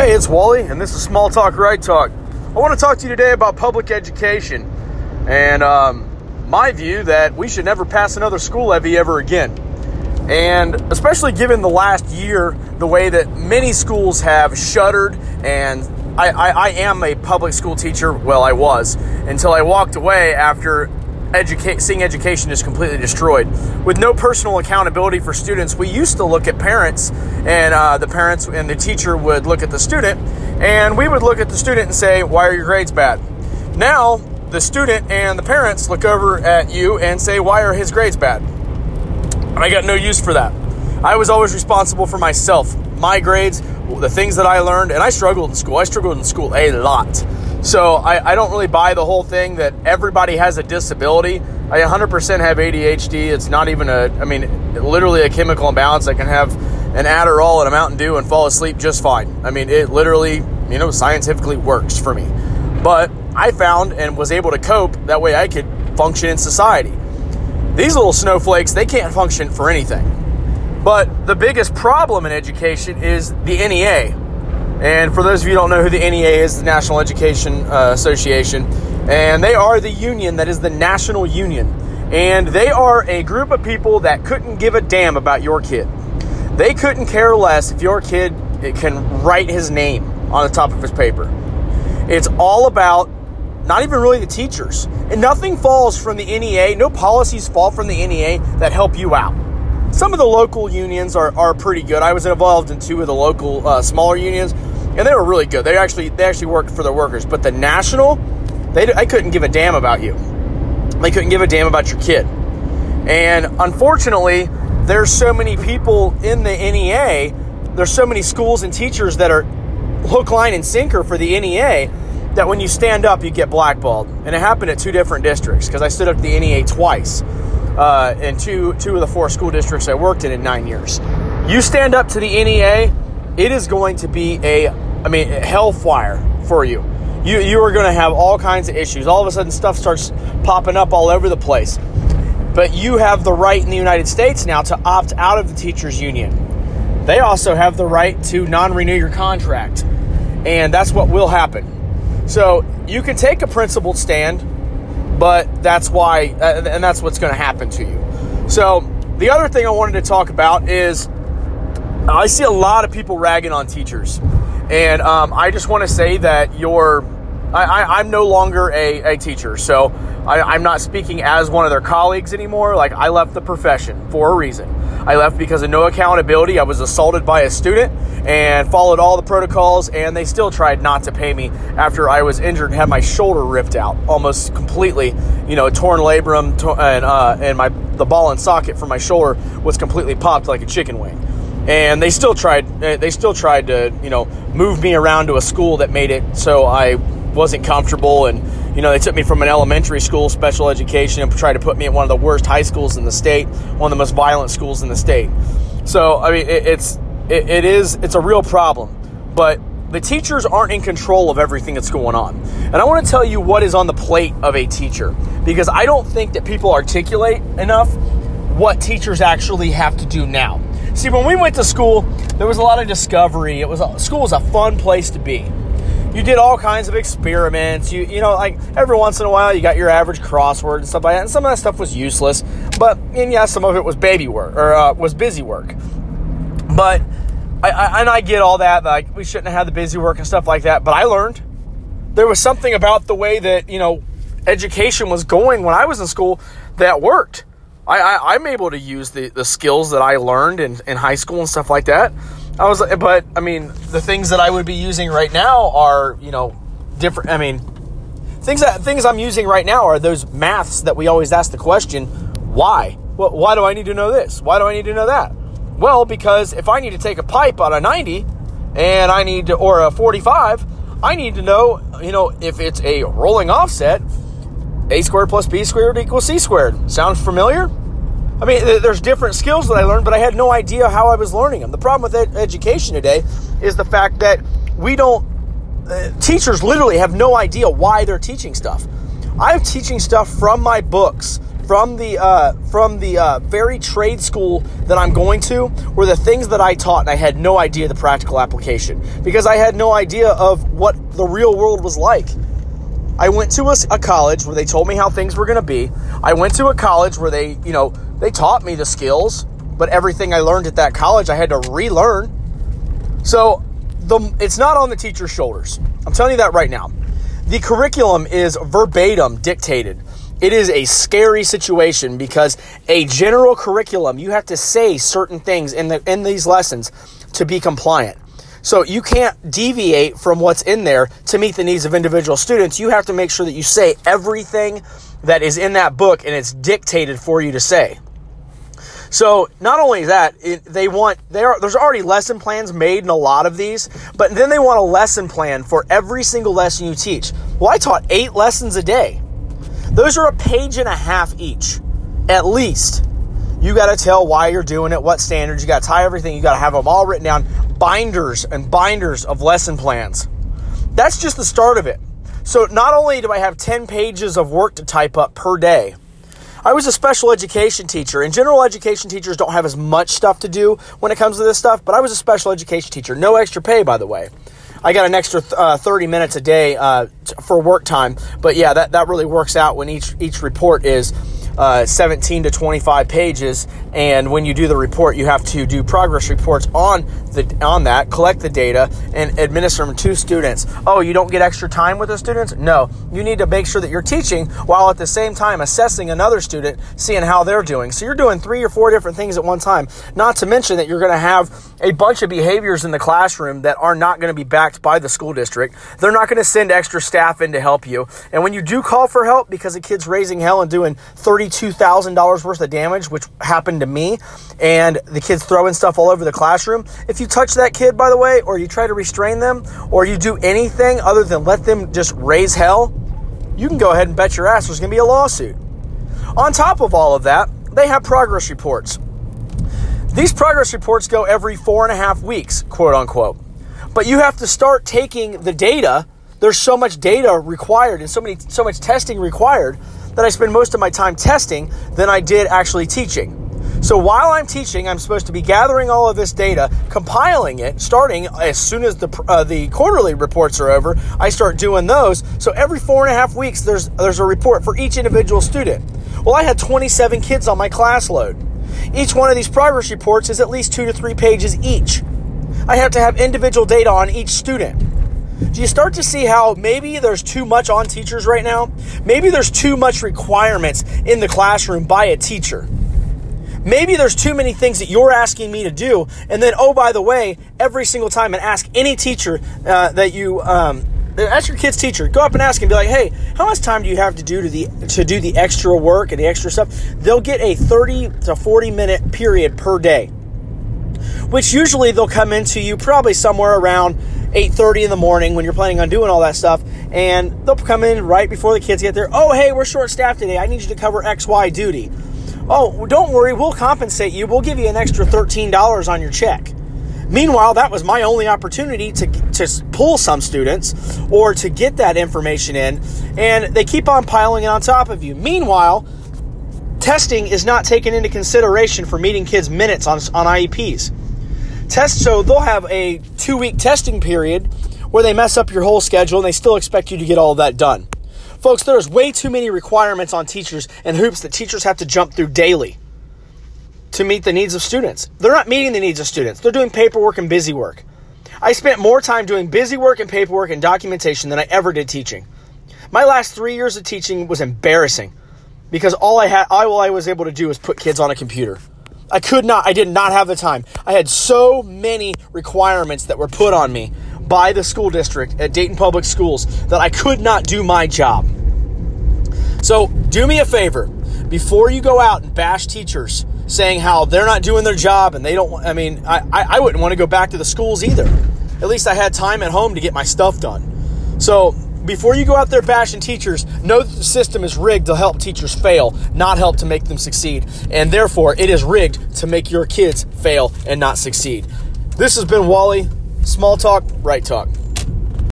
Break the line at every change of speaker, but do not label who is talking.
Hey, it's Wally, and this is Small Talk Right Talk. I want to talk to you today about public education and um, my view that we should never pass another school levy ever again. And especially given the last year, the way that many schools have shuttered, and I, I, I am a public school teacher, well, I was, until I walked away after seeing education is completely destroyed. With no personal accountability for students, we used to look at parents, and uh, the parents and the teacher would look at the student, and we would look at the student and say, Why are your grades bad? Now, the student and the parents look over at you and say, Why are his grades bad? I got no use for that. I was always responsible for myself, my grades, the things that I learned, and I struggled in school. I struggled in school a lot. So I, I don't really buy the whole thing that everybody has a disability. I 100% have ADHD. It's not even a, I mean, literally a chemical imbalance. I can have an Adderall and a Mountain Dew and fall asleep just fine. I mean, it literally, you know, scientifically works for me. But I found and was able to cope that way I could function in society. These little snowflakes, they can't function for anything. But the biggest problem in education is the NEA, and for those of you who don't know who the NEA is, the National Education uh, Association, and they are the union that is the national union. And they are a group of people that couldn't give a damn about your kid. They couldn't care less if your kid can write his name on the top of his paper. It's all about not even really the teachers. And nothing falls from the NEA, no policies fall from the NEA that help you out. Some of the local unions are, are pretty good. I was involved in two of the local uh, smaller unions and they were really good. They actually they actually worked for their workers. But the national, they I couldn't give a damn about you. They couldn't give a damn about your kid. And unfortunately, there's so many people in the NEA. There's so many schools and teachers that are hook, line, and sinker for the NEA that when you stand up, you get blackballed. And it happened at two different districts because I stood up to the NEA twice uh, in two two of the four school districts I worked in in nine years. You stand up to the NEA, it is going to be a, I mean, hellfire for you. You, you are going to have all kinds of issues. All of a sudden, stuff starts popping up all over the place. But you have the right in the United States now to opt out of the teachers' union. They also have the right to non renew your contract. And that's what will happen. So you can take a principled stand, but that's why, and that's what's going to happen to you. So the other thing I wanted to talk about is I see a lot of people ragging on teachers, and um, I just want to say that you're. I, am no longer a, a teacher, so I, am not speaking as one of their colleagues anymore. Like, I left the profession for a reason. I left because of no accountability. I was assaulted by a student and followed all the protocols, and they still tried not to pay me after I was injured and had my shoulder ripped out almost completely. You know, torn labrum, and, uh, and my the ball and socket for my shoulder was completely popped like a chicken wing and they still tried eh, they still tried to you know move me around to a school that made it so I wasn't comfortable and you know they took me from an elementary school special education and tried to put me at one of the worst high schools in the state one of the most violent schools in the state so I mean it, it's it, it is it's a real problem but the teachers aren't in control of everything that's going on. And I want to tell you what is on the plate of a teacher because I don't think that people articulate enough what teachers actually have to do now. See, when we went to school, there was a lot of discovery. It was school was a fun place to be. You did all kinds of experiments. You you know, like every once in a while, you got your average crossword and stuff like that. And some of that stuff was useless, but and yeah, some of it was baby work or uh, was busy work. But I, I, and I get all that. Like we shouldn't have had the busy work and stuff like that. But I learned there was something about the way that you know education was going when I was in school that worked. I, I am able to use the, the skills that I learned in, in high school and stuff like that. I was, but I mean, the things that I would be using right now are, you know, different. I mean, things that things I'm using right now are those maths that we always ask the question, why? Well, why do I need to know this? Why do I need to know that? Well, because if I need to take a pipe on a 90 and I need to, or a 45, I need to know, you know, if it's a rolling offset, a squared plus b squared equals c squared. Sounds familiar? I mean, there's different skills that I learned, but I had no idea how I was learning them. The problem with ed- education today is the fact that we don't, uh, teachers literally have no idea why they're teaching stuff. I'm teaching stuff from my books, from the uh, from the uh, very trade school that I'm going to were the things that I taught, and I had no idea the practical application because I had no idea of what the real world was like. I went to a, a college where they told me how things were going to be. I went to a college where they, you know, they taught me the skills, but everything I learned at that college I had to relearn. So the it's not on the teacher's shoulders. I'm telling you that right now. The curriculum is verbatim dictated. It is a scary situation because a general curriculum, you have to say certain things in the in these lessons to be compliant. So you can't deviate from what's in there to meet the needs of individual students. You have to make sure that you say everything that is in that book and it's dictated for you to say. So not only that, it, they want there. There's already lesson plans made in a lot of these, but then they want a lesson plan for every single lesson you teach. Well, I taught eight lessons a day. Those are a page and a half each, at least. You got to tell why you're doing it, what standards. You got to tie everything. You got to have them all written down. Binders and binders of lesson plans. That's just the start of it. So not only do I have 10 pages of work to type up per day, I was a special education teacher, and general education teachers don't have as much stuff to do when it comes to this stuff, but I was a special education teacher. No extra pay, by the way. I got an extra uh, 30 minutes a day uh, for work time, but yeah, that, that really works out when each, each report is uh, 17 to 25 pages. And when you do the report, you have to do progress reports on the on that, collect the data, and administer them to students. Oh, you don't get extra time with the students? No, you need to make sure that you're teaching while at the same time assessing another student, seeing how they're doing. So you're doing three or four different things at one time. Not to mention that you're going to have a bunch of behaviors in the classroom that are not going to be backed by the school district. They're not going to send extra staff in to help you. And when you do call for help because a kid's raising hell and doing 30 $32,000 worth of damage, which happened to me, and the kids throwing stuff all over the classroom. If you touch that kid, by the way, or you try to restrain them, or you do anything other than let them just raise hell, you can go ahead and bet your ass there's going to be a lawsuit. On top of all of that, they have progress reports. These progress reports go every four and a half weeks, quote unquote. But you have to start taking the data. There's so much data required and so many so much testing required that I spend most of my time testing than I did actually teaching. So while I'm teaching, I'm supposed to be gathering all of this data, compiling it, starting as soon as the uh, the quarterly reports are over. I start doing those. So every four and a half weeks, there's there's a report for each individual student. Well, I had 27 kids on my class load. Each one of these progress reports is at least two to three pages each. I have to have individual data on each student do you start to see how maybe there's too much on teachers right now? Maybe there's too much requirements in the classroom by a teacher. Maybe there's too many things that you're asking me to do, and then oh by the way, every single time and ask any teacher uh, that you um, ask your kid's teacher, go up and ask and be like, hey, how much time do you have to do to the to do the extra work and the extra stuff? They'll get a 30 to 40 minute period per day, which usually they'll come into you probably somewhere around 8.30 in the morning when you're planning on doing all that stuff and they'll come in right before the kids get there oh hey we're short staffed today. I need you to cover xy duty. Oh don't worry. We'll compensate you. We'll give you an extra $13 on your check. Meanwhile that was my only opportunity to, to pull some students or to get that information in and they keep on piling it on top of you. Meanwhile testing is not taken into consideration for meeting kids minutes on, on ieps test so they'll have a two week testing period where they mess up your whole schedule and they still expect you to get all that done. Folks there's way too many requirements on teachers and hoops that teachers have to jump through daily to meet the needs of students. They're not meeting the needs of students. They're doing paperwork and busy work. I spent more time doing busy work and paperwork and documentation than i ever did teaching. My last three years of teaching was embarrassing because all i had all i was able to do was put kids on a computer I could not, I did not have the time. I had so many requirements that were put on me by the school district at Dayton Public Schools that I could not do my job. So, do me a favor before you go out and bash teachers saying how they're not doing their job and they don't, I mean, I, I wouldn't want to go back to the schools either. At least I had time at home to get my stuff done. So, before you go out there bashing teachers, the system is rigged to help teachers fail, not help to make them succeed. And therefore, it is rigged to make your kids fail and not succeed. This has been Wally. Small talk, right talk.